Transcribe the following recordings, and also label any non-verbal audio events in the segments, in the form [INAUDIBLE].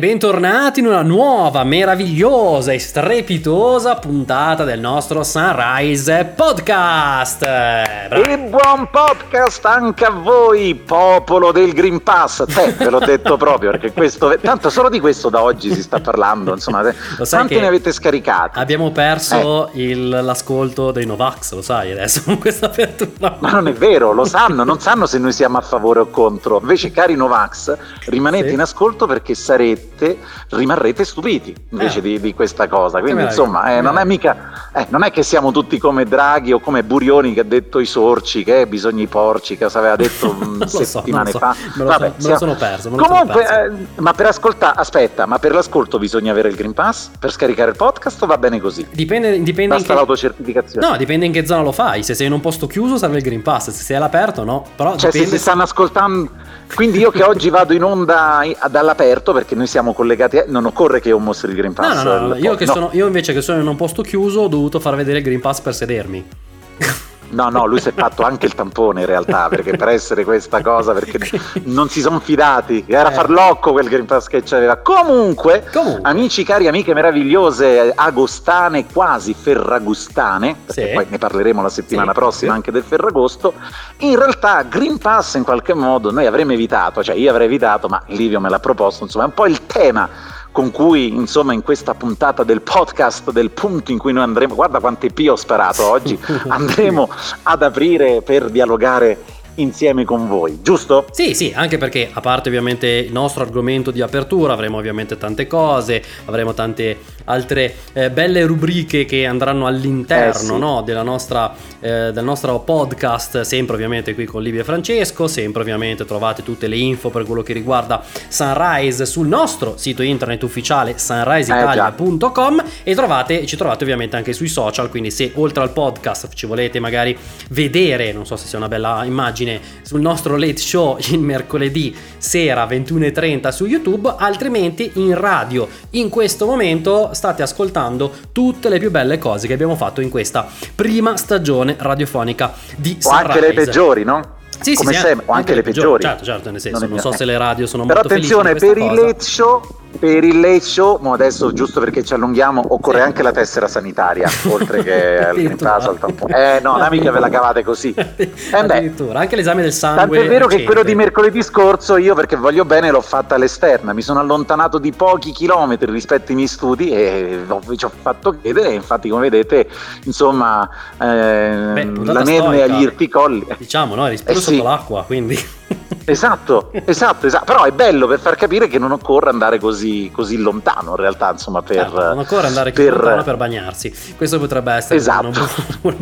maybe. Bentornati in una nuova, meravigliosa e strepitosa puntata del nostro Sunrise Podcast. Bravo. E buon podcast anche a voi, popolo del Green Pass. Te, ve l'ho detto [LAUGHS] proprio, perché questo... Tanto solo di questo da oggi si sta parlando, insomma. Lo quanti ne avete scaricati? Abbiamo perso eh. il, l'ascolto dei Novax, lo sai adesso, con questa apertura. Ma non è vero, lo sanno, non sanno se noi siamo a favore o contro. Invece, cari Novax, rimanete sì. in ascolto perché sarete, rimarrete stupiti invece eh. di, di, questa cosa. Quindi, insomma, eh, non è mica, eh, non è che siamo tutti come Draghi o come Burioni che ha detto i sorci, che bisogna i porci, che aveva detto [LAUGHS] settimane so, fa. Me lo, Vabbè, so, lo sono perso. Comunque, sono perso. Eh, ma per ascoltare, aspetta, ma per l'ascolto bisogna avere il Green Pass per scaricare il podcast o va bene così? Dipende, dipende Basta che... l'autocertificazione. No, dipende in che zona lo fai. Se sei in un posto chiuso serve il Green Pass, se sei all'aperto no. Però cioè, dipende... se si stanno ascoltando quindi io che oggi vado in onda dall'aperto perché noi siamo collegati, non occorre che io mostri il Green Pass. No, no, no, io, no. Sono, io invece che sono in un posto chiuso ho dovuto far vedere il Green Pass per sedermi. No, no, lui si è fatto anche il tampone in realtà, perché per essere questa cosa, perché [LAUGHS] non si sono fidati, era eh. farlocco quel Green Pass che c'aveva. Comunque, Comunque, amici cari, amiche meravigliose, agostane, quasi ferragustane, perché sì. poi ne parleremo la settimana sì, prossima anche del Ferragosto, in realtà Green Pass in qualche modo noi avremmo evitato, cioè io avrei evitato, ma Livio me l'ha proposto, insomma, è un po' il tema con cui insomma in questa puntata del podcast del punto in cui noi andremo, guarda quante P ho sparato oggi, [LAUGHS] andremo ad aprire per dialogare insieme con voi, giusto? Sì, sì, anche perché a parte ovviamente il nostro argomento di apertura, avremo ovviamente tante cose, avremo tante altre eh, belle rubriche che andranno all'interno eh sì. no, della nostra, eh, del nostro podcast, sempre ovviamente qui con Livia e Francesco, sempre ovviamente trovate tutte le info per quello che riguarda Sunrise sul nostro sito internet ufficiale sunriseitalia.com e trovate, ci trovate ovviamente anche sui social, quindi se oltre al podcast ci volete magari vedere, non so se sia una bella immagine, sul nostro late show il mercoledì sera 21.30 su YouTube, altrimenti in radio in questo momento state ascoltando tutte le più belle cose che abbiamo fatto in questa prima stagione radiofonica di o Sunrise. anche le peggiori, no? Sì, Come sì, sempre, o anche, anche le peggiori. Certo, certo, nel senso, non, non so se le radio sono Però molto felici Però attenzione, per i late show per il late show, adesso giusto perché ci allunghiamo, occorre anche la tessera sanitaria, [LAUGHS] oltre che al Pass al tampone. Eh no, non è mica ve la cavate così. [LAUGHS] Eh Addirittura, anche l'esame del sangue. Tanto è vero che quello di mercoledì scorso io, perché voglio bene, l'ho fatta all'esterna, mi sono allontanato di pochi chilometri rispetto ai miei studi e ci ho fatto chiedere, infatti come vedete, insomma, eh, Beh, la neve agli irpicolli. Diciamo, no, rispetto eh, sotto sì. l'acqua, quindi... Esatto, [LAUGHS] esatto, esatto, però è bello per far capire che non occorre andare così, così lontano in realtà, insomma, per... Certo, non occorre andare così per... lontano per bagnarsi, questo potrebbe essere esatto. [LAUGHS] una,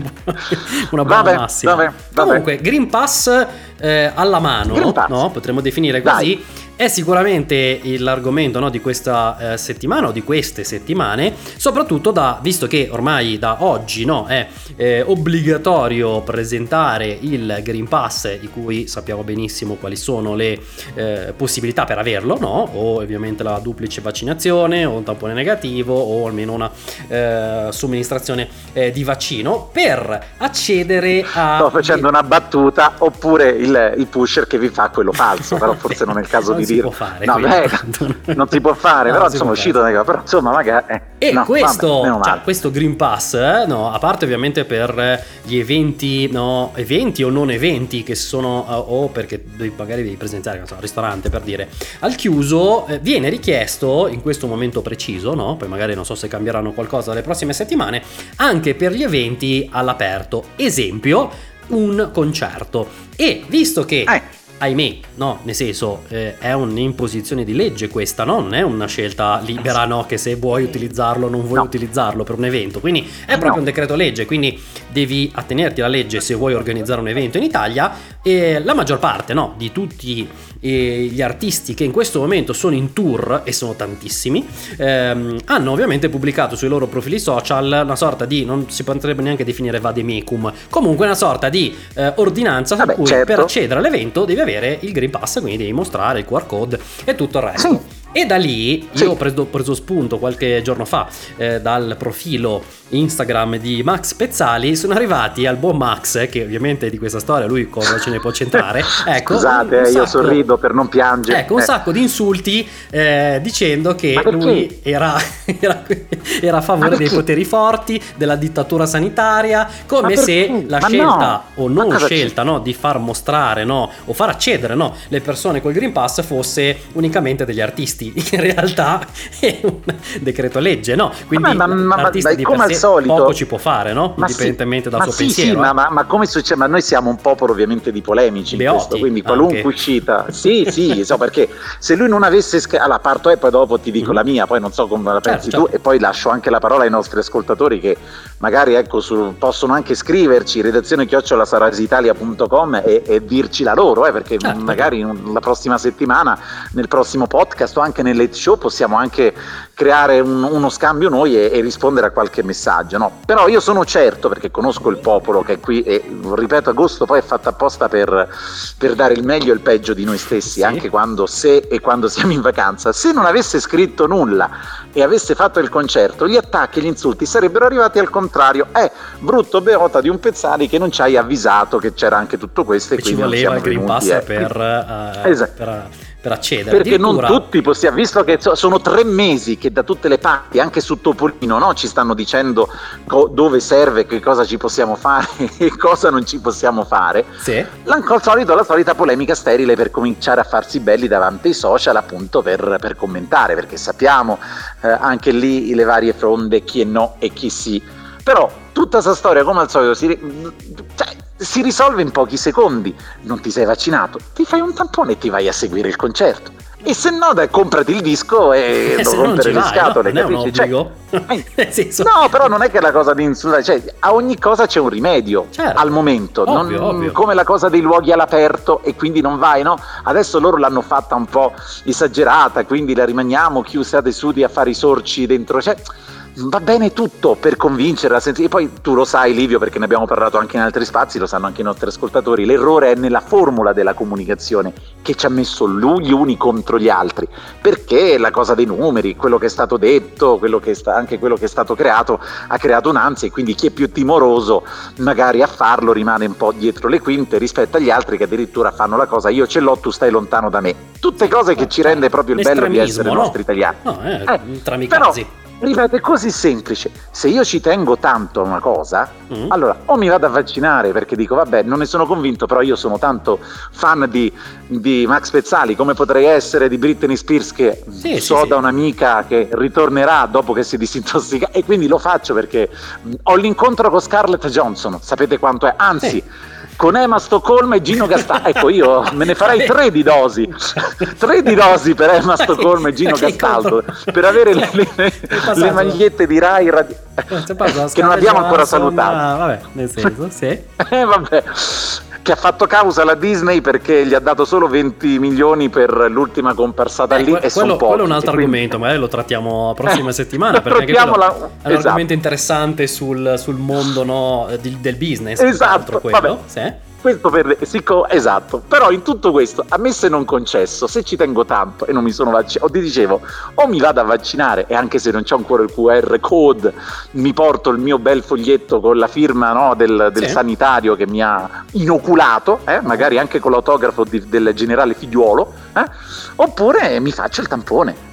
una buona vabbè, massima. Vabbè, vabbè. Comunque, Green Pass eh, alla mano, no? potremmo definire così. Dai è sicuramente l'argomento no, di questa eh, settimana o di queste settimane, soprattutto da, visto che ormai da oggi no, è eh, obbligatorio presentare il Green Pass, di cui sappiamo benissimo quali sono le eh, possibilità per averlo, no? o ovviamente la duplice vaccinazione, o un tampone negativo, o almeno una eh, somministrazione eh, di vaccino, per accedere a... Sto facendo una battuta, oppure il, il pusher che vi fa quello falso, però forse non è il [LAUGHS] caso di si dire. può fare. No, beh, non si può fare, [LAUGHS] no, però insomma uscito, fare. però insomma magari... Eh, e no, questo, vabbè, cioè, questo Green Pass, eh, no, a parte ovviamente per gli eventi, no, eventi o non eventi che sono, uh, o perché devi, magari devi presentare, so, al ristorante per dire, al chiuso, eh, viene richiesto in questo momento preciso, no? poi magari non so se cambieranno qualcosa le prossime settimane, anche per gli eventi all'aperto. Esempio, un concerto. E visto che... Eh ahimè, no, nel senso eh, è un'imposizione di legge questa, no? non è una scelta libera, no, che se vuoi utilizzarlo o non vuoi no. utilizzarlo per un evento, quindi è proprio no. un decreto legge, quindi devi attenerti alla legge se vuoi organizzare un evento in Italia e la maggior parte, no, di tutti gli artisti che in questo momento sono in tour, e sono tantissimi, ehm, hanno ovviamente pubblicato sui loro profili social una sorta di, non si potrebbe neanche definire vademecum, comunque una sorta di eh, ordinanza su cui certo. per accedere all'evento devi avere il Green Pass, quindi devi mostrare il QR code e tutto il resto. Sì. E da lì sì. io ho preso, preso, spunto qualche giorno fa eh, dal profilo Instagram di Max Pezzali, sono arrivati al buon Max, che ovviamente di questa storia lui cosa ce ne può centrare. [LAUGHS] Ecco, Scusate, sacco, io sorrido per non piangere. Ecco, un eh. sacco di insulti eh, dicendo che lui era, [LAUGHS] era, era, a favore dei poteri forti, della dittatura sanitaria, come se la Ma scelta no. o non scelta no, di far mostrare no, o far accedere no, le persone col Green Pass fosse unicamente degli artisti. In realtà [LAUGHS] è un decreto legge, no? Quindi ma, ma, l'artista ma, di per sé solito poco ci può fare, no? Indipendentemente sì, dal suo sì, pensiero. Sì, ma, ma, ma, come succede? Ma noi siamo un popolo ovviamente di polemici Beoti, questo, quindi qualunque anche. uscita. Sì, sì, [LAUGHS] so perché se lui non avesse scritto allora parto e poi dopo ti dico mm-hmm. la mia, poi non so come la pensi certo, tu e poi lascio anche la parola ai nostri ascoltatori che magari ecco su, possono anche scriverci redazione chiocciolasarasitalia.com e, e dirci la loro, eh, perché certo. magari la prossima settimana nel prossimo podcast o anche nel late show possiamo anche creare un, uno scambio noi e, e, rispondere a qualche messaggio. No? Però io sono certo, perché conosco il popolo che è qui e ripeto, agosto poi è fatto apposta per, per dare il meglio e il peggio di noi stessi, sì. anche quando se e quando siamo in vacanza. Se non avesse scritto nulla e avesse fatto il concerto, gli attacchi e gli insulti sarebbero arrivati al contrario. È brutto beota di un Pezzali che non ci hai avvisato che c'era anche tutto questo e, e quindi ci voleva il Green Pass eh. per, uh, esatto. per per accedere. Perché non tutti possiamo, visto che sono tre mesi che da tutte le parti, anche su Topolino, no, ci stanno dicendo co- dove serve, che cosa ci possiamo fare [LAUGHS] e cosa non ci possiamo fare. Sì. Al solito la solita polemica sterile per cominciare a farsi belli davanti ai social appunto per, per commentare, perché sappiamo eh, anche lì le varie fronde, chi è no e chi sì. Però tutta questa storia come al solito si... Cioè, si risolve in pochi secondi. Non ti sei vaccinato, ti fai un tampone e ti vai a seguire il concerto. E se no, dai, comprati il disco e [LAUGHS] eh, non rompere le scatole, no, capisci? Cioè, [LAUGHS] eh, no, però non è che la cosa di insultare, cioè, a ogni cosa c'è un rimedio certo. al momento, ovvio, non, ovvio. come la cosa dei luoghi all'aperto e quindi non vai, no? Adesso loro l'hanno fatta un po' esagerata, quindi la rimaniamo chiusi a sudi a fare i sorci dentro, cioè va bene tutto per convincerla. E poi tu lo sai, Livio, perché ne abbiamo parlato anche in altri spazi, lo sanno anche i nostri ascoltatori. L'errore è nella formula della comunicazione che ci ha messo lui, gli uni contro gli altri. Perché la cosa dei numeri, quello che è stato detto, quello che sta, anche quello che è stato creato, ha creato un'ansia. E quindi chi è più timoroso, magari a farlo, rimane un po' dietro le quinte rispetto agli altri che addirittura fanno la cosa io ce l'ho, tu stai lontano da me. Tutte cose che ci rende proprio il bello di essere no? nostri italiani. No, eh, eh, tra però, ripeto, è così semplice. Se io ci tengo tanto a una cosa, mm. allora o mi vado a vaccinare perché dico, vabbè, non ne sono convinto, però io sono tanto fan di, di Max Pezzali come potrei essere di Britney Spears, che sì, so sì, da sì. un'amica che ritornerà dopo che si disintossica, e quindi lo faccio perché ho l'incontro con Scarlett Johnson, sapete quanto è? Anzi con Emma Stoccolma e Gino Gastaldo. ecco, io me ne farei tre di dosi, tre di dosi per Emma Stoccolma e Gino Gastaldo, per avere le, le, le magliette di Rai radi- che non abbiamo ancora salutato. Ah, vabbè, nel senso, sì. [LAUGHS] eh, vabbè che ha fatto causa la Disney perché gli ha dato solo 20 milioni per l'ultima comparsata eh, lì que- e quello, quello è un altro quindi... argomento magari lo trattiamo la prossima eh, settimana [LAUGHS] perché quello la... è un esatto. argomento interessante sul, sul mondo no, di, del business esatto quello, sì. Questo per siccome, esatto, però in tutto questo a me se non concesso, se ci tengo tanto e non mi sono vaccinato, o ti dicevo, o mi vado a vaccinare e anche se non c'è ancora il QR code, mi porto il mio bel foglietto con la firma no, del, del sì. sanitario che mi ha inoculato, eh, magari anche con l'autografo di, del generale figliuolo, eh, oppure mi faccio il tampone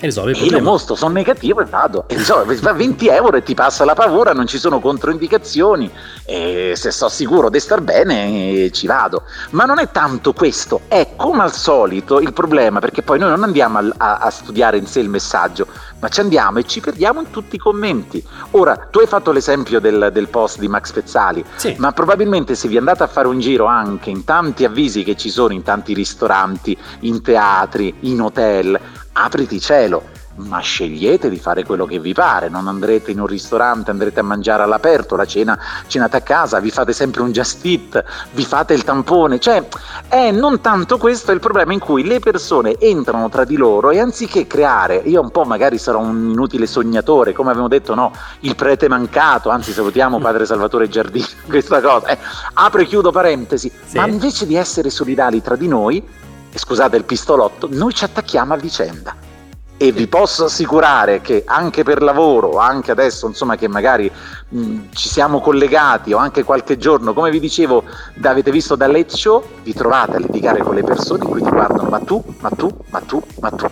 e risolvi il problema. Io le mostro, sono negativo e vado. E risolve, [LAUGHS] fa 20 euro e ti passa la paura, non ci sono controindicazioni. E se sto sicuro di star bene, ci vado. Ma non è tanto questo, è come al solito il problema, perché poi noi non andiamo a, a, a studiare in sé il messaggio, ma ci andiamo e ci perdiamo in tutti i commenti. Ora, tu hai fatto l'esempio del, del post di Max Pezzali, sì. ma probabilmente se vi andate a fare un giro anche in tanti avvisi che ci sono in tanti ristoranti, in teatri, in hotel, apriti cielo, ma scegliete di fare quello che vi pare, non andrete in un ristorante, andrete a mangiare all'aperto, la cena cenate a casa, vi fate sempre un just eat, vi fate il tampone, cioè è non tanto questo il problema in cui le persone entrano tra di loro e anziché creare, io un po' magari sarò un inutile sognatore, come abbiamo detto no, il prete mancato, anzi salutiamo [LAUGHS] padre Salvatore Giardino, [LAUGHS] questa cosa, eh, apro e chiudo parentesi, sì. ma invece di essere solidali tra di noi, scusate il pistolotto, noi ci attacchiamo a vicenda. e vi posso assicurare che anche per lavoro, anche adesso insomma che magari mh, ci siamo collegati o anche qualche giorno, come vi dicevo, avete visto da Late vi trovate a litigare con le persone in cui ti guardano ma tu, ma tu, ma tu, ma tu.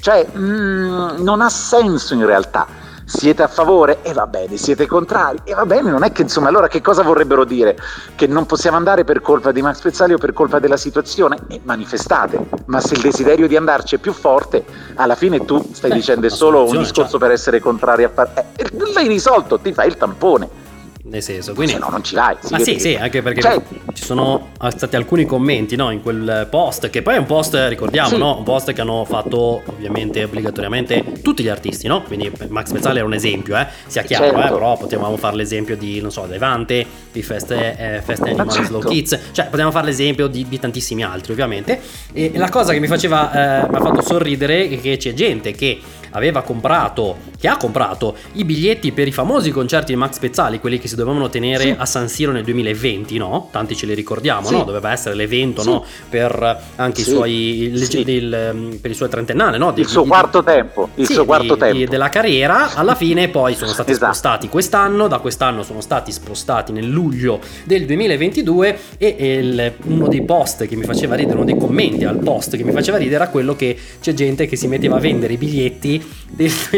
Cioè mh, non ha senso in realtà siete a favore? E va bene, siete contrari? E va bene, non è che insomma, allora che cosa vorrebbero dire? Che non possiamo andare per colpa di Max Pezzali o per colpa della situazione? E manifestate, ma se il desiderio di andarci è più forte, alla fine tu stai dicendo è solo un discorso cioè. per essere contrari a fare... Eh, l'hai risolto, ti fai il tampone nel senso quindi se no non ci vai ma sì sì anche perché cioè... ci sono stati alcuni commenti no, in quel post che poi è un post ricordiamo sì. no? un post che hanno fatto ovviamente obbligatoriamente tutti gli artisti no quindi Max Pezzale era un esempio eh? sia chiaro eh, certo. eh? però potevamo fare l'esempio di non so Levante di Fest, eh, Fest Animal certo. Slow Kids cioè potevamo fare l'esempio di, di tantissimi altri ovviamente e la cosa che mi faceva eh, mi ha fatto sorridere è che c'è gente che aveva comprato, che ha comprato i biglietti per i famosi concerti di Max Pezzali, quelli che si dovevano tenere sì. a San Siro nel 2020, no? Tanti ce li ricordiamo, sì. no? Doveva essere l'evento, sì. no? Per anche i suoi, il, il, per il suo trentennale, no? il suo di, quarto tempo, il suo quarto di, tempo. della carriera, alla [LAUGHS] fine poi sono stati esatto. spostati quest'anno, da quest'anno sono stati spostati nel luglio del 2022 e il, uno dei post che mi faceva ridere, uno dei commenti al post che mi faceva ridere era quello che c'è gente che si metteva a vendere i biglietti del [LAUGHS]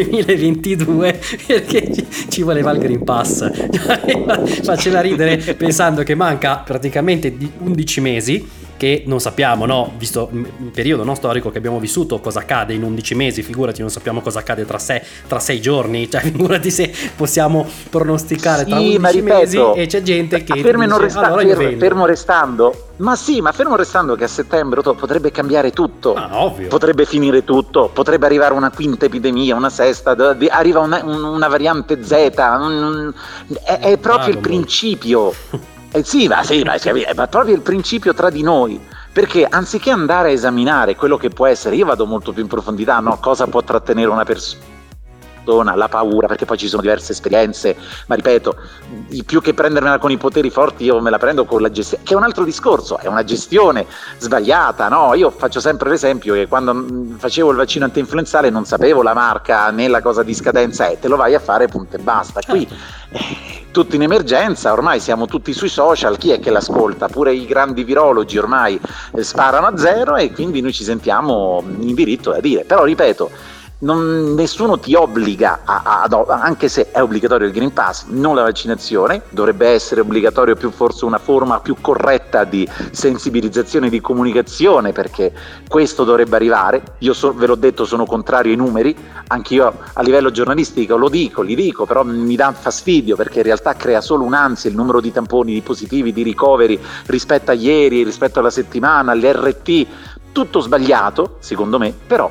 2022 [LAUGHS] perché ci, ci voleva il Green Pass. [LAUGHS] Faceva ridere pensando che manca praticamente di 11 mesi che non sappiamo, no? visto il periodo no, storico che abbiamo vissuto, cosa accade in 11 mesi, figurati, non sappiamo cosa accade tra 6 tra sei giorni, cioè [LAUGHS] figurati se possiamo pronosticare sì, tra 11 ripeto, mesi e c'è gente che... Fermo, dice, resta- allora fermo, fermo restando, ma sì, ma fermo restando che a settembre potrebbe cambiare tutto. Ah, ovvio. Potrebbe finire tutto, potrebbe arrivare una quinta epidemia, una sesta, arriva una, una variante Z. Un, è, è, proprio il principio. [LAUGHS] Eh sì, ma sì, ma, ma proprio il principio tra di noi. Perché anziché andare a esaminare quello che può essere, io vado molto più in profondità, no? cosa può trattenere una persona la paura, perché poi ci sono diverse esperienze, ma ripeto, più che prendermela con i poteri forti, io me la prendo con la gestione, che è un altro discorso, è una gestione sbagliata, no? Io faccio sempre l'esempio che quando mm, facevo il vaccino anti-influenzale non sapevo la marca né la cosa di scadenza e te lo vai a fare punto e basta. Qui certo. eh, tutti in emergenza, ormai siamo tutti sui social, chi è che l'ascolta? Pure i grandi virologi ormai eh, sparano a zero e quindi noi ci sentiamo in diritto da dire. Però ripeto, non, nessuno ti obbliga, a, a, anche se è obbligatorio il Green Pass, non la vaccinazione, dovrebbe essere obbligatorio più forse una forma più corretta di sensibilizzazione di comunicazione perché questo dovrebbe arrivare. Io so, ve l'ho detto, sono contrario ai numeri, anche io a livello giornalistico lo dico, li dico, però mi dà fastidio perché in realtà crea solo un'ansia il numero di tamponi, di positivi, di ricoveri rispetto a ieri, rispetto alla settimana, all'RT, tutto sbagliato, secondo me, però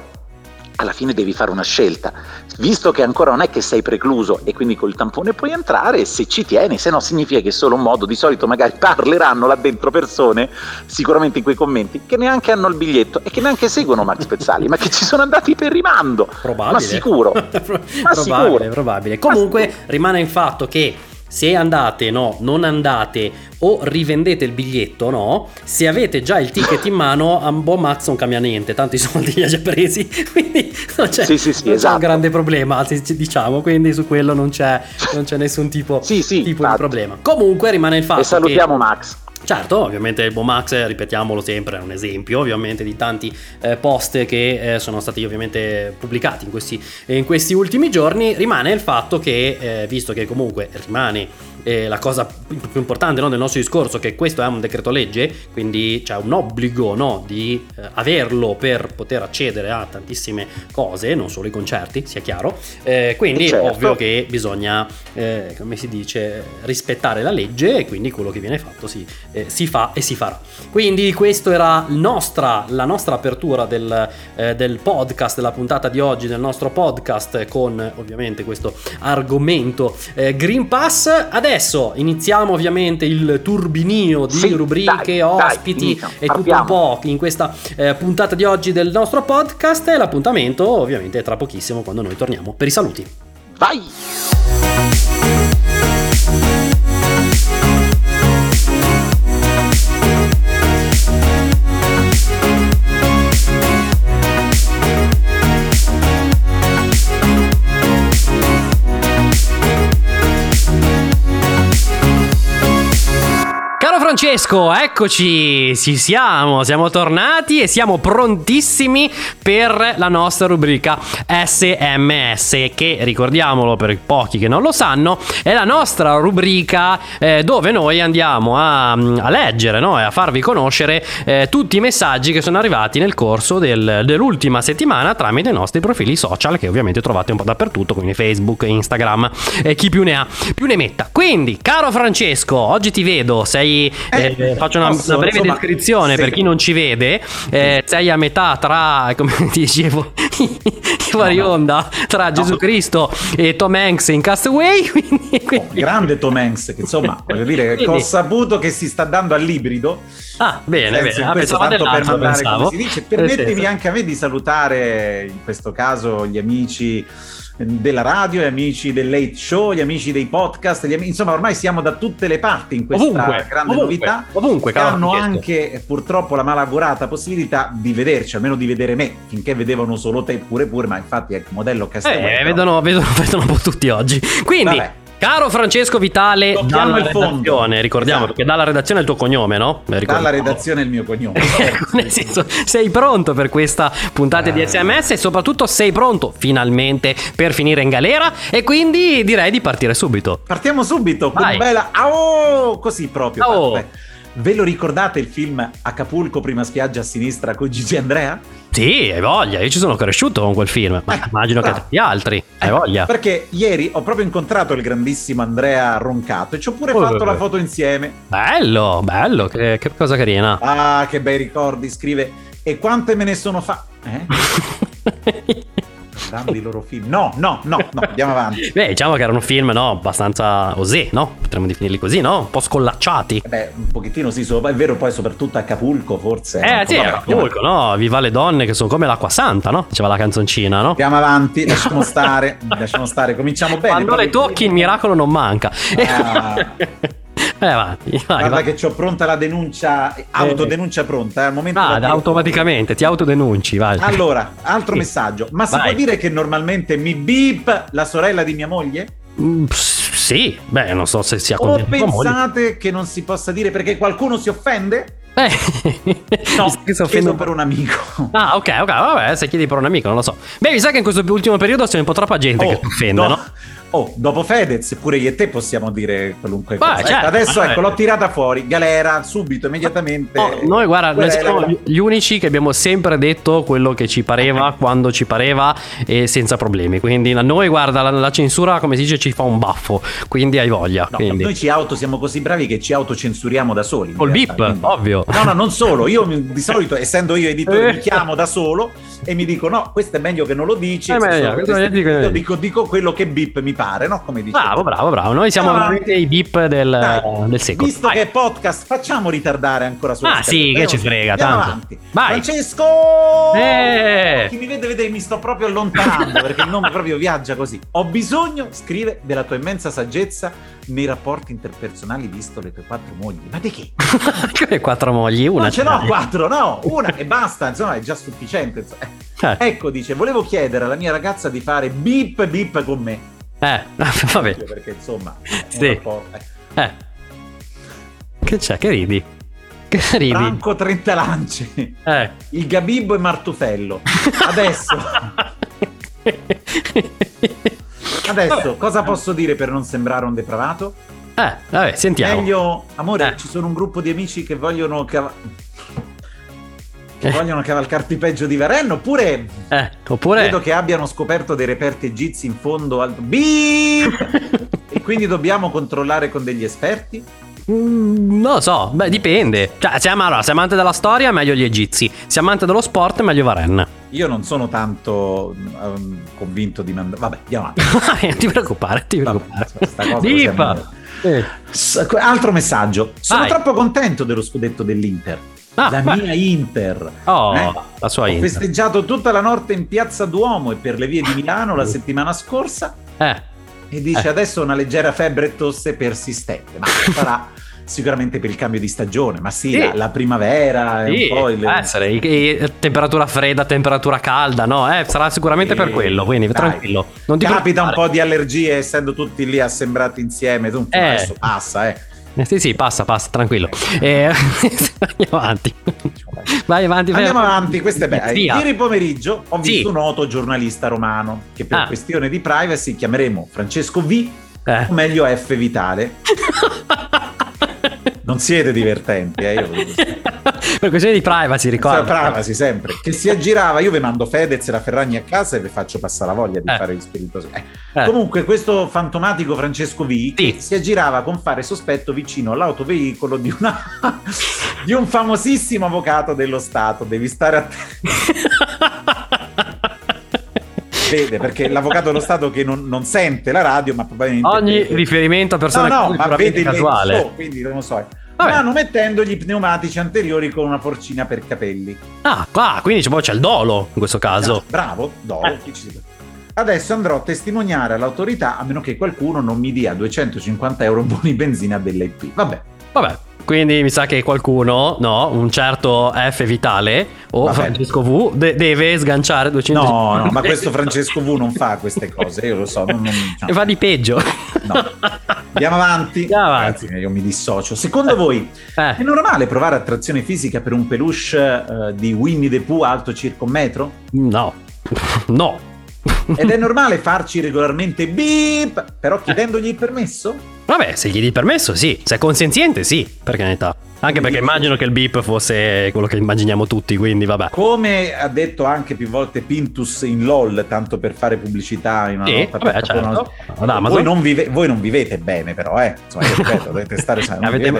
alla fine devi fare una scelta, visto che ancora non è che sei precluso e quindi col tampone puoi entrare, se ci tieni, se no significa che è solo un modo, di solito magari [LAUGHS] parleranno là dentro persone, sicuramente in quei commenti, che neanche hanno il biglietto e che neanche seguono Max [LAUGHS] Pezzali, ma che ci sono andati per rimando. Probabile. Ma sicuro. [LAUGHS] ma probabile, sicuro. probabile. Comunque rimane il fatto che se andate, no, non andate o rivendete il biglietto, no, se avete già il ticket in mano, [LAUGHS] a Bo Max non cambia niente, tanto i soldi li ha già presi, [LAUGHS] quindi non c'è, sì, sì, sì, non esatto. c'è un grande problema, diciamo, quindi su quello non c'è, non c'è nessun tipo, tipo di problema. Comunque rimane il fatto e salutiamo che... Max. Certo, ovviamente il Bomax, ripetiamolo sempre, è un esempio ovviamente di tanti eh, post che eh, sono stati ovviamente pubblicati in questi, in questi, ultimi giorni. Rimane il fatto che, eh, visto che comunque rimane eh, la cosa più importante no, del nostro discorso, che questo è un decreto legge, quindi c'è un obbligo no, di eh, averlo per poter accedere a tantissime cose, non solo i concerti, sia chiaro. Eh, quindi certo. è ovvio che bisogna, eh, come si dice, rispettare la legge e quindi quello che viene fatto si, eh, si fa e si farà. Quindi questa era nostra, la nostra apertura del, eh, del podcast, della puntata di oggi del nostro podcast con ovviamente questo argomento Green Pass. Adesso Adesso iniziamo ovviamente il turbinio di sì, rubriche, dai, ospiti dai, e tutto un po' in questa eh, puntata di oggi del nostro podcast e l'appuntamento ovviamente tra pochissimo quando noi torniamo per i saluti. Vai! Francesco, eccoci, ci siamo, siamo tornati e siamo prontissimi per la nostra rubrica SMS che ricordiamolo per i pochi che non lo sanno, è la nostra rubrica eh, dove noi andiamo a, a leggere no? e a farvi conoscere eh, tutti i messaggi che sono arrivati nel corso del, dell'ultima settimana tramite i nostri profili social che ovviamente trovate un po' dappertutto, quindi Facebook, Instagram e chi più ne ha più ne metta. Quindi, caro Francesco, oggi ti vedo, sei eh, eh, faccio una, posso, una breve insomma, descrizione per chi non ci vede. Eh, sei a metà tra, [LAUGHS] come ti dicevo, fuori no, onda, tra no. Gesù Cristo e Tom Hanks in Castaway. Quindi, [LAUGHS] quindi... Oh, grande Tom Hanks, che insomma, [LAUGHS] voglio dire, quindi... ho saputo che si sta dando all'ibrido. Ah, bene, bene. Ah, tanto per pensavo. come si dice. Permettimi anche a me di salutare in questo caso gli amici della radio, gli amici del late show, gli amici dei podcast, gli amici, insomma ormai siamo da tutte le parti in questa ovunque, grande ovunque, novità. Ovunque, che hanno anche purtroppo la malaugurata possibilità di vederci, almeno di vedere me, finché vedevano solo te pure pure, ma infatti è ecco, modello Castello. Eh, vedono, vedono, [LAUGHS] vedono, un po' tutti oggi. Quindi... Vabbè. Caro Francesco Vitale, Tocchiamo dalla redazione, ricordiamo esatto. perché dalla redazione è il tuo cognome, no? Dalla redazione è il mio cognome. [LAUGHS] Nel senso, sei pronto per questa puntata eh. di SMS e soprattutto sei pronto finalmente per finire in galera e quindi direi di partire subito. Partiamo subito con bella... Oh, così proprio. Oh. Ve lo ricordate il film Acapulco, prima spiaggia a sinistra con Gigi Andrea? Sì, hai voglia, io ci sono cresciuto con quel film, ma eh, immagino bravo. che gli altri, hai eh, voglia. Perché ieri ho proprio incontrato il grandissimo Andrea Roncato e ci ho pure oh, fatto la foto insieme. Bello, bello, che, che, cosa carina. Ah, che bei ricordi, scrive. E quante me ne sono fa... Eh? [LAUGHS] grandi i loro film. No, no, no, no, andiamo avanti. Beh, diciamo che erano film, no, abbastanza osè, no? Potremmo definirli così, no? Un po' scollacciati. Beh, un pochettino sì, è vero poi soprattutto Acapulco forse. Eh, sì, vabbè, Acapulco, no? Viva le donne che sono come l'acqua santa, no? Diceva la canzoncina, no? Andiamo avanti, lasciamo [LAUGHS] stare, lasciamo stare, cominciamo bene. Quando le tocchi il miracolo non manca. Ah. [LAUGHS] Vai avanti. Vai, Guarda vai. che ho pronta la denuncia, autodenuncia pronta. Eh, al momento ah, automaticamente ti autodenunci. Vai. Allora, altro sì. messaggio. Ma si vai. può dire che normalmente mi beep la sorella di mia moglie? Mm, sì, beh, non so se sia O pensate che non si possa dire perché qualcuno si offende? Eh, no, [LAUGHS] chiedo per un amico. Ah, ok, ok, vabbè, se chiedi per un amico, non lo so. Beh, mi sa che in questo ultimo periodo c'è un po' troppa gente oh, che si offende, no? no? Oh, dopo Fedez, pure io e te possiamo dire qualunque Beh, cosa. Certo, adesso ecco, l'ho tirata fuori, galera, subito, immediatamente. Oh, noi, guarda, noi siamo gli unici che abbiamo sempre detto quello che ci pareva, [LAUGHS] quando ci pareva e senza problemi. Quindi a noi, guarda, la, la, censura, come si dice, ci fa un baffo. Quindi hai voglia. No, quindi. Noi ci auto, siamo così bravi che ci autocensuriamo da soli. Col bip, quindi... ovvio. No, no, non solo. Io di [LAUGHS] solito, essendo io editore, mi chiamo da solo e mi dico, no, questo è meglio che non lo dici. È meglio, io dico, dico quello che bip mi pare, no? Come dici Bravo, bravo, bravo. Noi siamo ah, veramente i beep del, dai, del secolo. Visto Vai. che è podcast, facciamo ritardare ancora su. Ah, sì, che ci frega. Tanto. Avanti. Vai. Francesco! Eh. Chi mi vede, vede, mi sto proprio allontanando [LAUGHS] perché il nome proprio viaggia così. Ho bisogno, scrive, della tua immensa saggezza nei rapporti interpersonali visto le tue quattro mogli. Ma di che? [LAUGHS] che quattro mogli? Una. Non ce n'ho [LAUGHS] quattro, no, una e basta, insomma, è già sufficiente. Eh. Ecco, dice, volevo chiedere alla mia ragazza di fare beep beep con me. Eh, [LAUGHS] vabbè. Perché insomma, sì. eh. eh. Che c'è? Che ridi? Che ridi? Franco 30 lance. Eh. Il Gabibbo e Martufello. Adesso. Adesso, cosa posso dire per non sembrare un depravato? Eh, vabbè, sentiamo. Meglio, amore, eh. ci sono un gruppo di amici che vogliono cav- che vogliono cavalcarti peggio di Varenno, oppure, eh, oppure credo che abbiano scoperto dei reperti egizi in fondo al beep [LAUGHS] e quindi dobbiamo controllare con degli esperti? Mm, non lo so, beh, dipende. Cioè, se, allora, se amante della storia, meglio gli egizi. Se amante dello sport, meglio Varenna. Io non sono tanto um, convinto di mandare. Vabbè, andiamo avanti. [LAUGHS] non ti preoccupare, ti preoccupare. Vabbè, eh. Altro messaggio. Sono Vai. troppo contento dello scudetto dell'Inter. Ah, la mia Inter. Oh, eh? la sua Ho Inter. festeggiato tutta la notte in piazza Duomo e per le vie di Milano la settimana scorsa. Eh. E dice eh. adesso una leggera febbre e tosse persistente, ma [LAUGHS] sarà sicuramente per il cambio di stagione, ma sì, sì. La, la, primavera sì, po' il... essere, i, temperatura fredda, temperatura calda, no? Eh, sarà sicuramente sì. per quello, quindi Dai. tranquillo. Non ti Capita un po' di allergie essendo tutti lì assembrati insieme, tu, eh. adesso passa, eh Eh, sì, sì, passa, passa, tranquillo. Eh, [LAUGHS] andiamo avanti. Vai avanti. Andiamo vai. avanti, questo è bello. Ieri pomeriggio ho visto sì. un noto giornalista romano che per ah. questione di privacy chiameremo Francesco V, eh. o meglio F Vitale. [LAUGHS] non siete divertenti, eh, io per questione di privacy, ricordo. privacy sempre. Che si aggirava, io vi mando Fedez e la Ferragni a casa e vi faccio passare la voglia di eh. fare gli spiritosi. Eh. Eh. Comunque, questo fantomatico Francesco V sì. si aggirava con fare sospetto vicino all'autoveicolo di, una... [LAUGHS] di un famosissimo avvocato dello Stato. Devi stare attento. [LAUGHS] vede perché l'avvocato dello Stato che non, non, sente la radio, ma probabilmente. Ogni riferimento a persone no, no, ma vede casuale. show, quindi non lo so. Vabbè. Manomettendo gli pneumatici anteriori con una porcina per capelli. Ah, qua, quindi c'è, c'è il dolo in questo caso. Bravo, dolo. Eh. Adesso andrò a testimoniare all'autorità a meno che qualcuno non mi dia 250 euro buoni benzina dell'IP. Vabbè. Vabbè. Quindi mi sa che qualcuno, no, un certo F Vitale o Vabbè. Francesco V de- deve sganciare 200 No, no, ma [LAUGHS] questo Francesco V non fa queste cose, io lo so. Non, non, no. E fa di peggio. No. [LAUGHS] Andiamo avanti. Andiamo avanti. Grazie, io mi dissocio. Secondo eh. voi eh. è normale provare attrazione fisica per un peluche uh, di Winnie the Pooh alto circa un metro? No. [LAUGHS] no. Ed è normale farci regolarmente beep, però chiedendogli il permesso? Vabbè, se gli chiedi il permesso, sì. Se è consenziente, sì, per carità. Anche perché immagino che il beep fosse quello che immaginiamo tutti, quindi vabbè. Come ha detto anche più volte Pintus in LOL, tanto per fare pubblicità in una sì, nota vabbè, certo. una... voi, non vive... voi, non vivete bene, però, eh. Insomma, ripeto, [LAUGHS] dovete stare Avete...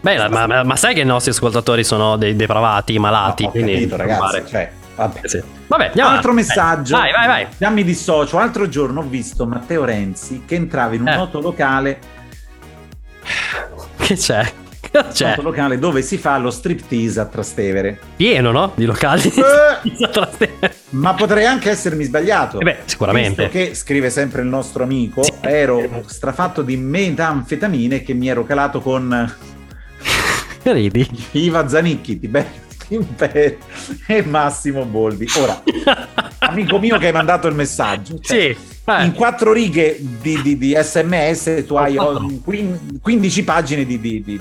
Beh, ma, ma, ma, sai che i nostri ascoltatori sono dei depravati, malati? No, ho quindi capito, ragazzi, cioè, vabbè. Sì. Vabbè, altro messaggio. Vai, vai, vai. Già mi dissocio. Altro giorno ho visto Matteo Renzi che entrava in un eh. noto locale che c'è? C'è un locale dove si fa lo striptease a Trastevere. Pieno, no? Di locali eh, Ma potrei anche essermi sbagliato. Eh beh, sicuramente. Che scrive sempre il nostro amico, sì. ero strafatto di metanfetamine che mi ero calato con [LAUGHS] Ridi. Iva Zanicchi, Tiberio e Massimo Boldi. Ora, [LAUGHS] amico mio che hai mandato il messaggio. Cioè, sì eh. in quattro righe di, di, di, sms tu hai 15 pagine di, di,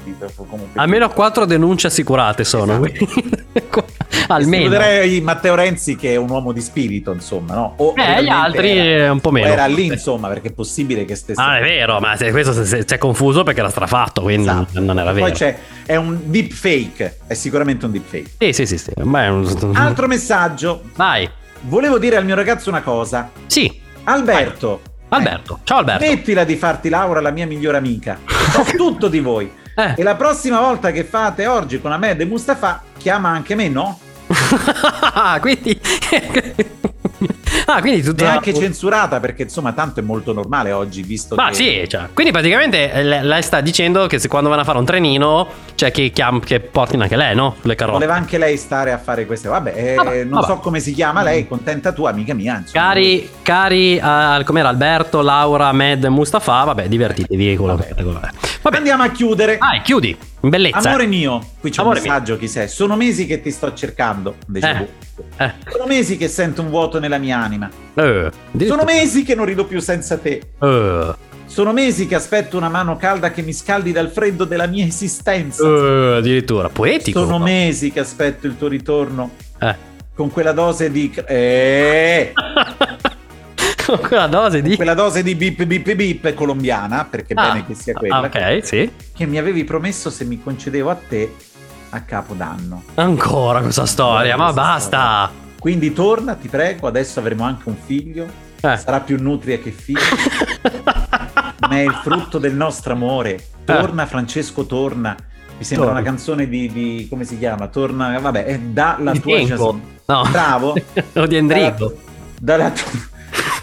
almeno quattro denunce assicurate sono esatto. [LAUGHS] almeno direi Matteo Renzi che è un uomo di spirito insomma no? o eh, gli altri era, un po' meno era lì insomma perché è possibile che stesse ah è vero ma se, questo si è confuso perché era strafatto quindi esatto. non era vero poi c'è è un deep fake è sicuramente un deep fake sì sì sì, sì. Un... altro messaggio vai volevo dire al mio ragazzo una cosa sì Alberto. Alberto, ciao Alberto. Mettila di farti Laura, la mia migliore amica. So [LAUGHS] tutto di voi. Eh. E la prossima volta che fate oggi con Ahmed e Mustafa, chiama anche me, no? [LAUGHS] Quindi [LAUGHS] [LAUGHS] Ah, quindi tutta... È anche censurata perché insomma tanto è molto normale oggi visto Ma che... sì, cioè, quindi praticamente eh, lei sta dicendo che se quando vanno a fare un trenino c'è chi chiam- che portino anche lei, no? Sulle carote. Voleva anche lei stare a fare queste. Vabbè, eh, vabbè non vabbè. so come si chiama lei, contenta tu, amica mia. Insomma. Cari, cari uh, com'era Alberto, Laura, Med, Mustafa, vabbè, divertitevi con vabbè. Vabbè. Andiamo a chiudere. Vai, chiudi. Bellezza. Amore mio, qui c'è Amore un messaggio, mio. chi sei? Sono mesi che ti sto cercando. Eh. Eh. Sono mesi che sento un vuoto nella mia anima. Eh. Sono mesi che non rido più senza te. Eh. Sono mesi che aspetto una mano calda che mi scaldi dal freddo della mia esistenza. Uh, addirittura poetico. Sono mesi che aspetto il tuo ritorno. Eh. Con quella dose di. Eh. [LAUGHS] [LAUGHS] con quella dose di. Quella dose di bip bip bip colombiana, perché ah. bene che sia quella. Ah, ok, sì. Che mi avevi promesso se mi concedevo a te a Capodanno. Ancora questa storia, ma basta! Storia. Quindi torna, ti prego, adesso avremo anche un figlio. Eh. Sarà più nutria che figlio. [LAUGHS] ma è il frutto del nostro amore. Torna, eh. Francesco, torna. Mi sembra torna. una canzone di, di, come si chiama? Torna, vabbè, è da la di tua Jasmine. No. Bravo. [LAUGHS] o di Enrico. Dalla, dalla tua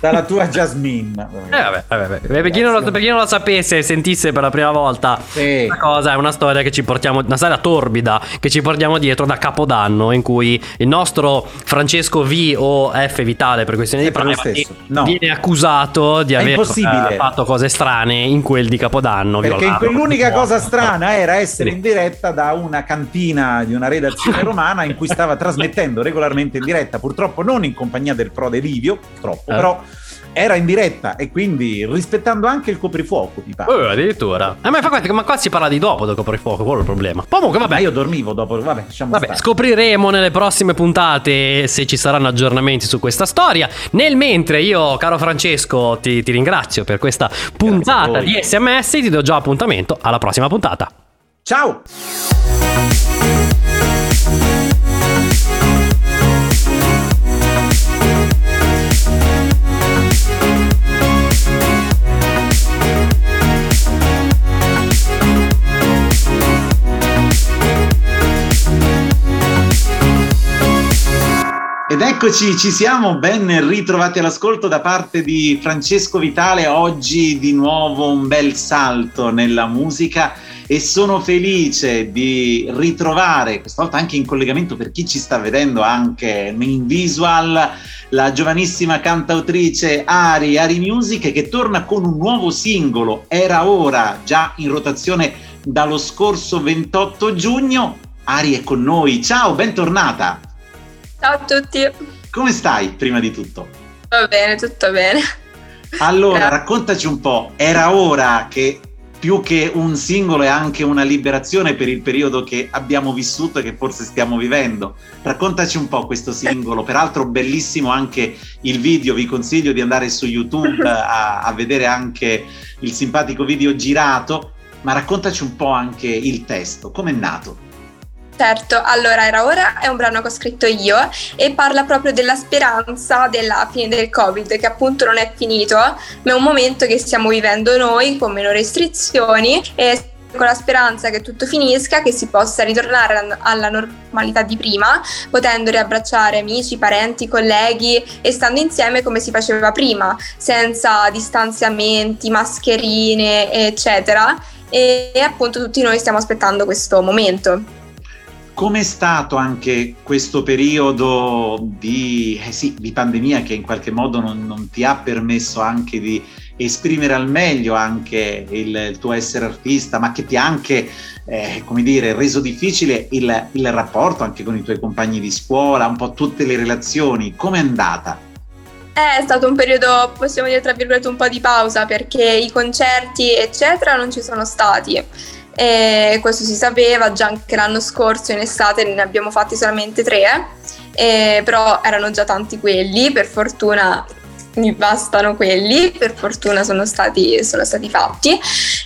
dalla tua Jasmine. Eh, vabbè, vabbè, vabbè. Per, chi lo, per, chi non lo, sapesse e sentisse per la prima volta, sì. una cosa è una storia che ci portiamo, una storia torbida che ci portiamo dietro da Capodanno, in cui il nostro Francesco V o F Vitale, per questioni di privacy, no. viene accusato di aver uh, fatto cose strane in quel di Capodanno. Perché in quell'unica cosa strana era essere in diretta da una cantina di una redazione [LAUGHS] romana in cui stava trasmettendo regolarmente in diretta, purtroppo non in compagnia del prode Livio, purtroppo, eh. però era in diretta e quindi rispettando anche il coprifuoco, mi pare. Uh, addirittura. Eh, ma, ma qua si parla di dopo del coprifuoco, quello è il problema. Comunque, vabbè. Ma io dormivo dopo, vabbè, vabbè scopriremo nelle prossime puntate se ci saranno aggiornamenti su questa storia. Nel mentre io, caro Francesco, ti, ti ringrazio per questa puntata di SMS, ti do già appuntamento alla prossima puntata. Ciao! Ed eccoci, ci siamo ben ritrovati all'ascolto da parte di Francesco Vitale. Oggi di nuovo un bel salto nella musica e sono felice di ritrovare, questa volta anche in collegamento per chi ci sta vedendo anche in visual, la giovanissima cantautrice Ari, Ari Music, che torna con un nuovo singolo, Era Ora, già in rotazione dallo scorso 28 giugno. Ari è con noi, ciao, bentornata! Ciao a tutti. Come stai prima di tutto? Va bene, tutto bene. Allora, raccontaci un po', era ora che più che un singolo è anche una liberazione per il periodo che abbiamo vissuto e che forse stiamo vivendo. Raccontaci un po' questo singolo, peraltro bellissimo anche il video, vi consiglio di andare su YouTube [LAUGHS] a, a vedere anche il simpatico video girato, ma raccontaci un po' anche il testo, com'è nato? Certo, allora era ora è un brano che ho scritto io e parla proprio della speranza della fine del Covid, che appunto non è finito, ma è un momento che stiamo vivendo noi con meno restrizioni e con la speranza che tutto finisca, che si possa ritornare alla normalità di prima, potendo riabbracciare amici, parenti, colleghi e stando insieme come si faceva prima, senza distanziamenti, mascherine, eccetera. E appunto tutti noi stiamo aspettando questo momento. Com'è stato anche questo periodo di, eh sì, di, pandemia che in qualche modo non, non, ti ha permesso anche di esprimere al meglio anche il, il tuo essere artista, ma che ti ha anche, eh, come dire, reso difficile il, il rapporto anche con i tuoi compagni di scuola, un po' tutte le relazioni. Com'è andata? È stato un periodo, possiamo dire tra virgolette, un po' di pausa perché i concerti, eccetera, non ci sono stati e questo si sapeva già anche l'anno scorso in estate ne abbiamo fatti solamente tre eh, però erano già tanti quelli per fortuna mi bastano quelli, per fortuna sono stati, sono stati fatti.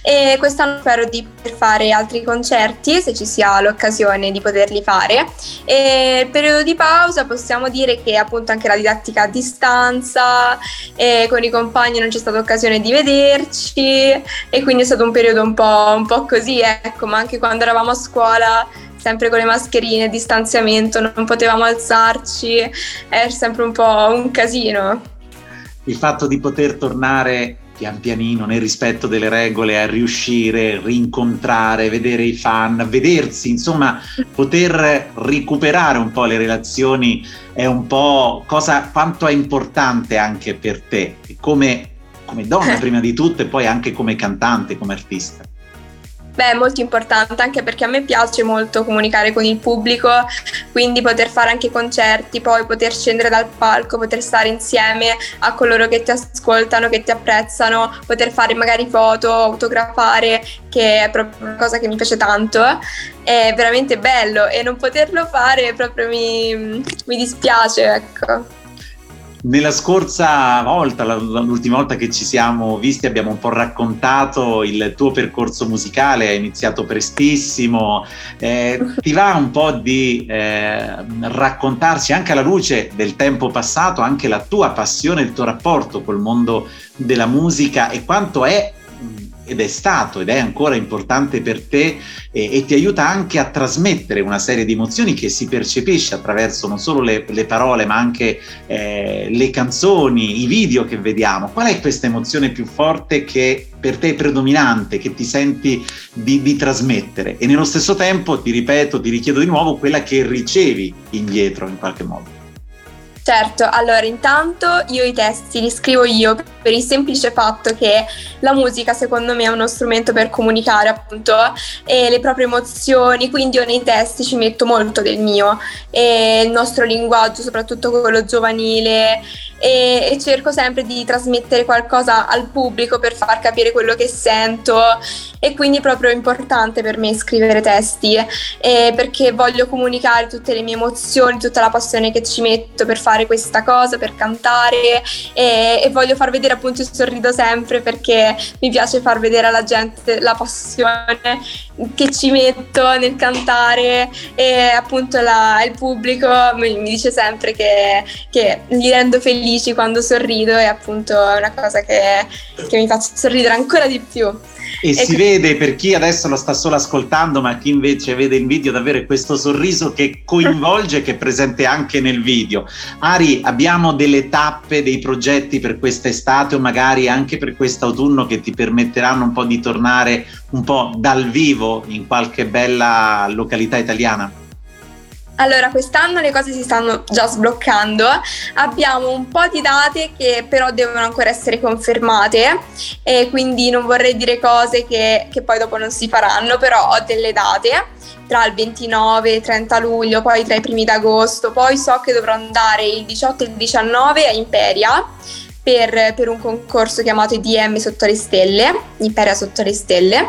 E quest'anno spero di poter fare altri concerti se ci sia l'occasione di poterli fare. E il periodo di pausa possiamo dire che appunto anche la didattica a distanza e con i compagni non c'è stata occasione di vederci e quindi è stato un periodo un po', un po così ecco ma anche quando eravamo a scuola sempre con le mascherine, distanziamento, non potevamo alzarci, è sempre un po' un casino il fatto di poter tornare pian pianino nel rispetto delle regole a riuscire, rincontrare, vedere i fan, vedersi, insomma, poter recuperare un po' le relazioni è un po' cosa quanto è importante anche per te, come, come donna prima di tutto e poi anche come cantante, come artista. Beh, è molto importante anche perché a me piace molto comunicare con il pubblico, quindi poter fare anche concerti, poi poter scendere dal palco, poter stare insieme a coloro che ti ascoltano, che ti apprezzano, poter fare magari foto, autografare, che è proprio una cosa che mi piace tanto. È veramente bello e non poterlo fare proprio mi, mi dispiace, ecco. Nella scorsa volta, l'ultima volta che ci siamo visti, abbiamo un po' raccontato il tuo percorso musicale, hai iniziato prestissimo, eh, [LAUGHS] ti va un po' di eh, raccontarci anche alla luce del tempo passato, anche la tua passione, il tuo rapporto col mondo della musica e quanto è ed è stato ed è ancora importante per te e, e, ti aiuta anche a trasmettere una serie di emozioni che si percepisce attraverso non solo le, le parole ma anche eh, le canzoni, i video che vediamo. Qual è questa emozione più forte che per te è predominante, che ti senti di, di trasmettere? E nello stesso tempo, ti ripeto, ti richiedo di nuovo quella che ricevi indietro in qualche modo. Certo, allora intanto io i testi li scrivo io per il semplice fatto che la musica secondo me è uno strumento per comunicare appunto le proprie emozioni, quindi io nei testi ci metto molto del mio e il nostro linguaggio, soprattutto quello giovanile e, e, cerco sempre di trasmettere qualcosa al pubblico per far capire quello che sento. E quindi è proprio importante per me scrivere testi eh, perché voglio comunicare tutte le mie emozioni, tutta la passione che ci metto per fare questa cosa, per cantare. E, e voglio far vedere appunto il sorrido sempre perché mi piace far vedere alla gente la passione che ci metto nel cantare e appunto la, il pubblico mi, dice sempre che, che li rendo felici quando sorrido e appunto è una cosa che, che mi fa sorridere ancora di più. E, e si que- vede per chi adesso lo sta solo ascoltando, ma chi invece vede in video davvero questo sorriso che coinvolge, che è presente anche nel video. Ari, abbiamo delle tappe, dei progetti per quest'estate o magari anche per quest'autunno che ti permetteranno un po' di tornare un po' dal vivo in qualche bella località italiana? Allora, quest'anno le cose si stanno già sbloccando, abbiamo un po' di date che però devono ancora essere confermate e quindi non vorrei dire cose che, che poi dopo non si faranno, però ho delle date tra il 29 e il 30 luglio, poi tra i primi d'agosto, poi so che dovrò andare il 18 e il 19 a Imperia per, per un concorso chiamato IDM sotto le stelle, Imperia sotto le stelle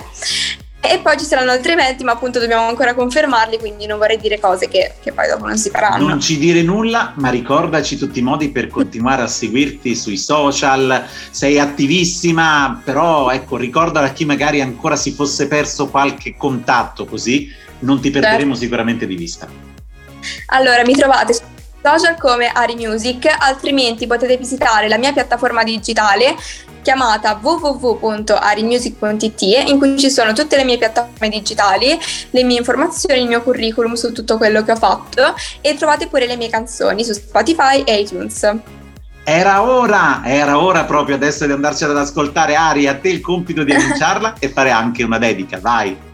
e poi ci saranno altri eventi, ma appunto dobbiamo ancora confermarli, quindi non vorrei dire cose che, che, poi dopo non si faranno. Non ci dire nulla, ma ricordaci tutti i modi per continuare a seguirti sui social. Sei attivissima, però ecco, ricorda a chi magari ancora si fosse perso qualche contatto, così non ti perderemo certo. sicuramente di vista. Allora, mi trovate su social come Ari Music, altrimenti potete visitare la mia piattaforma digitale chiamata www.arimusic.it in cui ci sono tutte le mie piattaforme digitali, le mie informazioni, il mio curriculum su tutto quello che ho fatto e trovate pure le mie canzoni su Spotify e iTunes. Era ora, era ora proprio adesso di andarcela ad ascoltare Ari, a te il compito di annunciarla e fare anche una dedica, vai.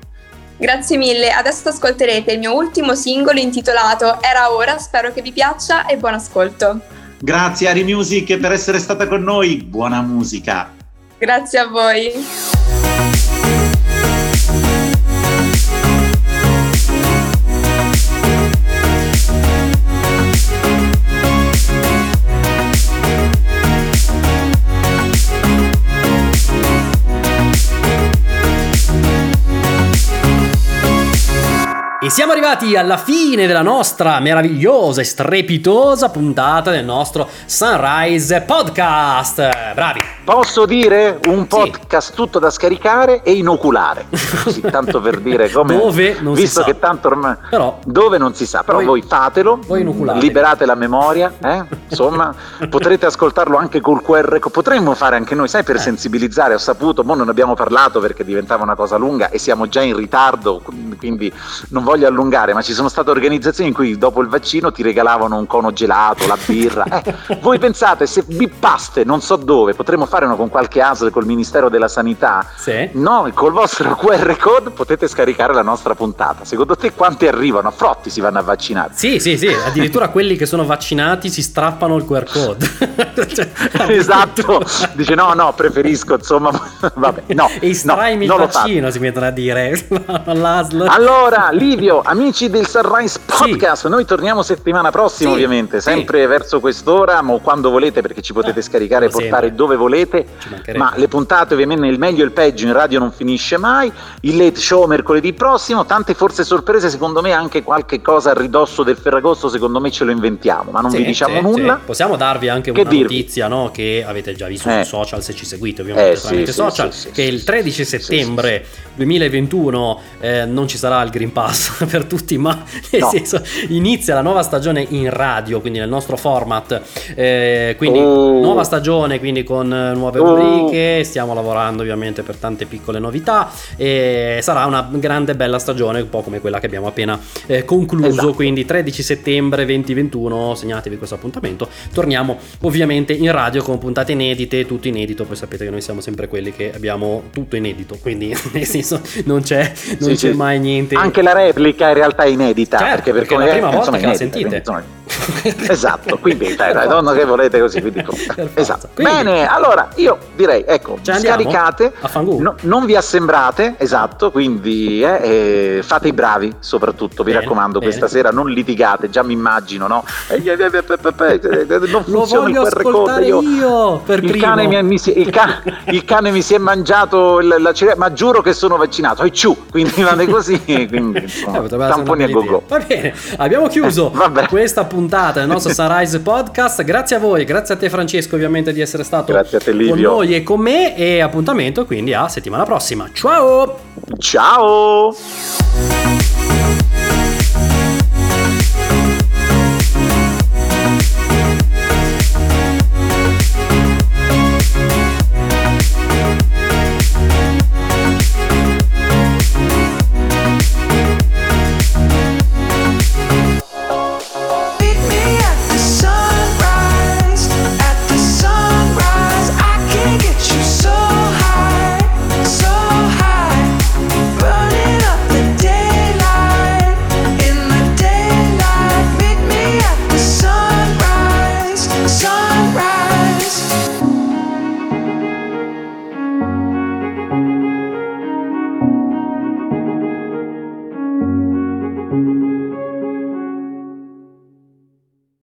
Grazie mille, adesso ascolterete il mio ultimo singolo intitolato Era ora, spero che vi piaccia e buon ascolto. Grazie Ari Music per essere stata con noi, buona musica. Grazie a voi. E siamo arrivati alla fine della nostra meravigliosa e strepitosa puntata del nostro Sunrise Podcast. Bravi! Posso dire un podcast sì. tutto da scaricare e inoculare. Così, tanto per dire [LAUGHS] come. dove non visto si che tanto ormai. Però, dove non si sa. Però voi, voi fatelo. Voi liberate la memoria. Eh? Insomma, [LAUGHS] potrete ascoltarlo anche col QR. Potremmo fare anche noi, sai, per eh. sensibilizzare. Ho saputo, mo non abbiamo parlato perché diventava una cosa lunga e siamo già in ritardo. Quindi non voglio voglio allungare, ma ci sono state organizzazioni in cui dopo il vaccino ti regalavano un cono gelato, la birra. Eh, [LAUGHS] voi pensate, se bippaste non so dove, potremmo fare uno con qualche ASL col Ministero della Sanità? Sì. No, col vostro QR code potete scaricare la nostra puntata. Secondo te quanti arrivano? A frotti si vanno a vaccinare? Sì, sì, sì, addirittura quelli che sono vaccinati si strappano il QR code. [LAUGHS] [LAUGHS] cioè, esatto, dice no, no, preferisco, insomma, vabbè, no. E no, il vaccino, si mettono a dire. Allora, Livia, Silvio, amici del Sunrise Podcast, sì. noi torniamo settimana prossima sì. ovviamente, sempre sì. verso quest'ora, ma quando volete perché ci potete eh, scaricare e portare sempre. dove volete, ma le puntate ovviamente il meglio e il peggio in radio non finisce mai, il late show mercoledì prossimo, tante forse sorprese, secondo me anche qualche cosa a ridosso del Ferragosto, secondo me ce lo inventiamo, ma non vi diciamo nulla. Possiamo darvi anche che una dirvi? notizia no? che avete già visto eh. sui social se ci seguite ovviamente eh, tramite social, che il 13 settembre 2021 eh, non ci sarà il Green Pass [LAUGHS] per tutti, ma nel no. senso inizia la nuova stagione in radio, quindi nel nostro format. Eh, quindi oh. nuova stagione, quindi con nuove oh. rubriche, stiamo lavorando ovviamente per tante piccole novità e sarà una grande bella stagione, un po' come quella che abbiamo appena eh, concluso, esatto. quindi 13 settembre 2021, segnatevi questo appuntamento. Torniamo ovviamente in radio con puntate inedite, tutto inedito, poi sapete che noi siamo sempre quelli che abbiamo tutto inedito, quindi [LAUGHS] nel senso non c'è, non sì, c'è sì. mai niente. Anche la replica in realtà è inedita. Certo, perché, per perché come la prima volta che la sentite. Insomma, [LAUGHS] esatto, quindi dai, dai, non che volete così, quindi, [LAUGHS] esatto. Quindi, Bene, allora io direi, ecco, scaricate, no, non vi assembrate, esatto, quindi eh, eh, fate i bravi soprattutto, vi bene, raccomando, bene. questa sera non litigate, già mi immagino, no? Non funziona il QR code, io, io per il, cane mi, mi si, il, ca, il, cane mi si è mangiato la, la ma giuro che sono vaccinato, e ciù, quindi vado così, [LAUGHS] quindi eh, tamponi a go Va bene, abbiamo chiuso eh, questa puntata del nostro [LAUGHS] Sunrise Podcast, grazie a voi, grazie a te Francesco ovviamente di essere stato te, con noi e con me. E appuntamento quindi a settimana prossima, ciao! Ciao!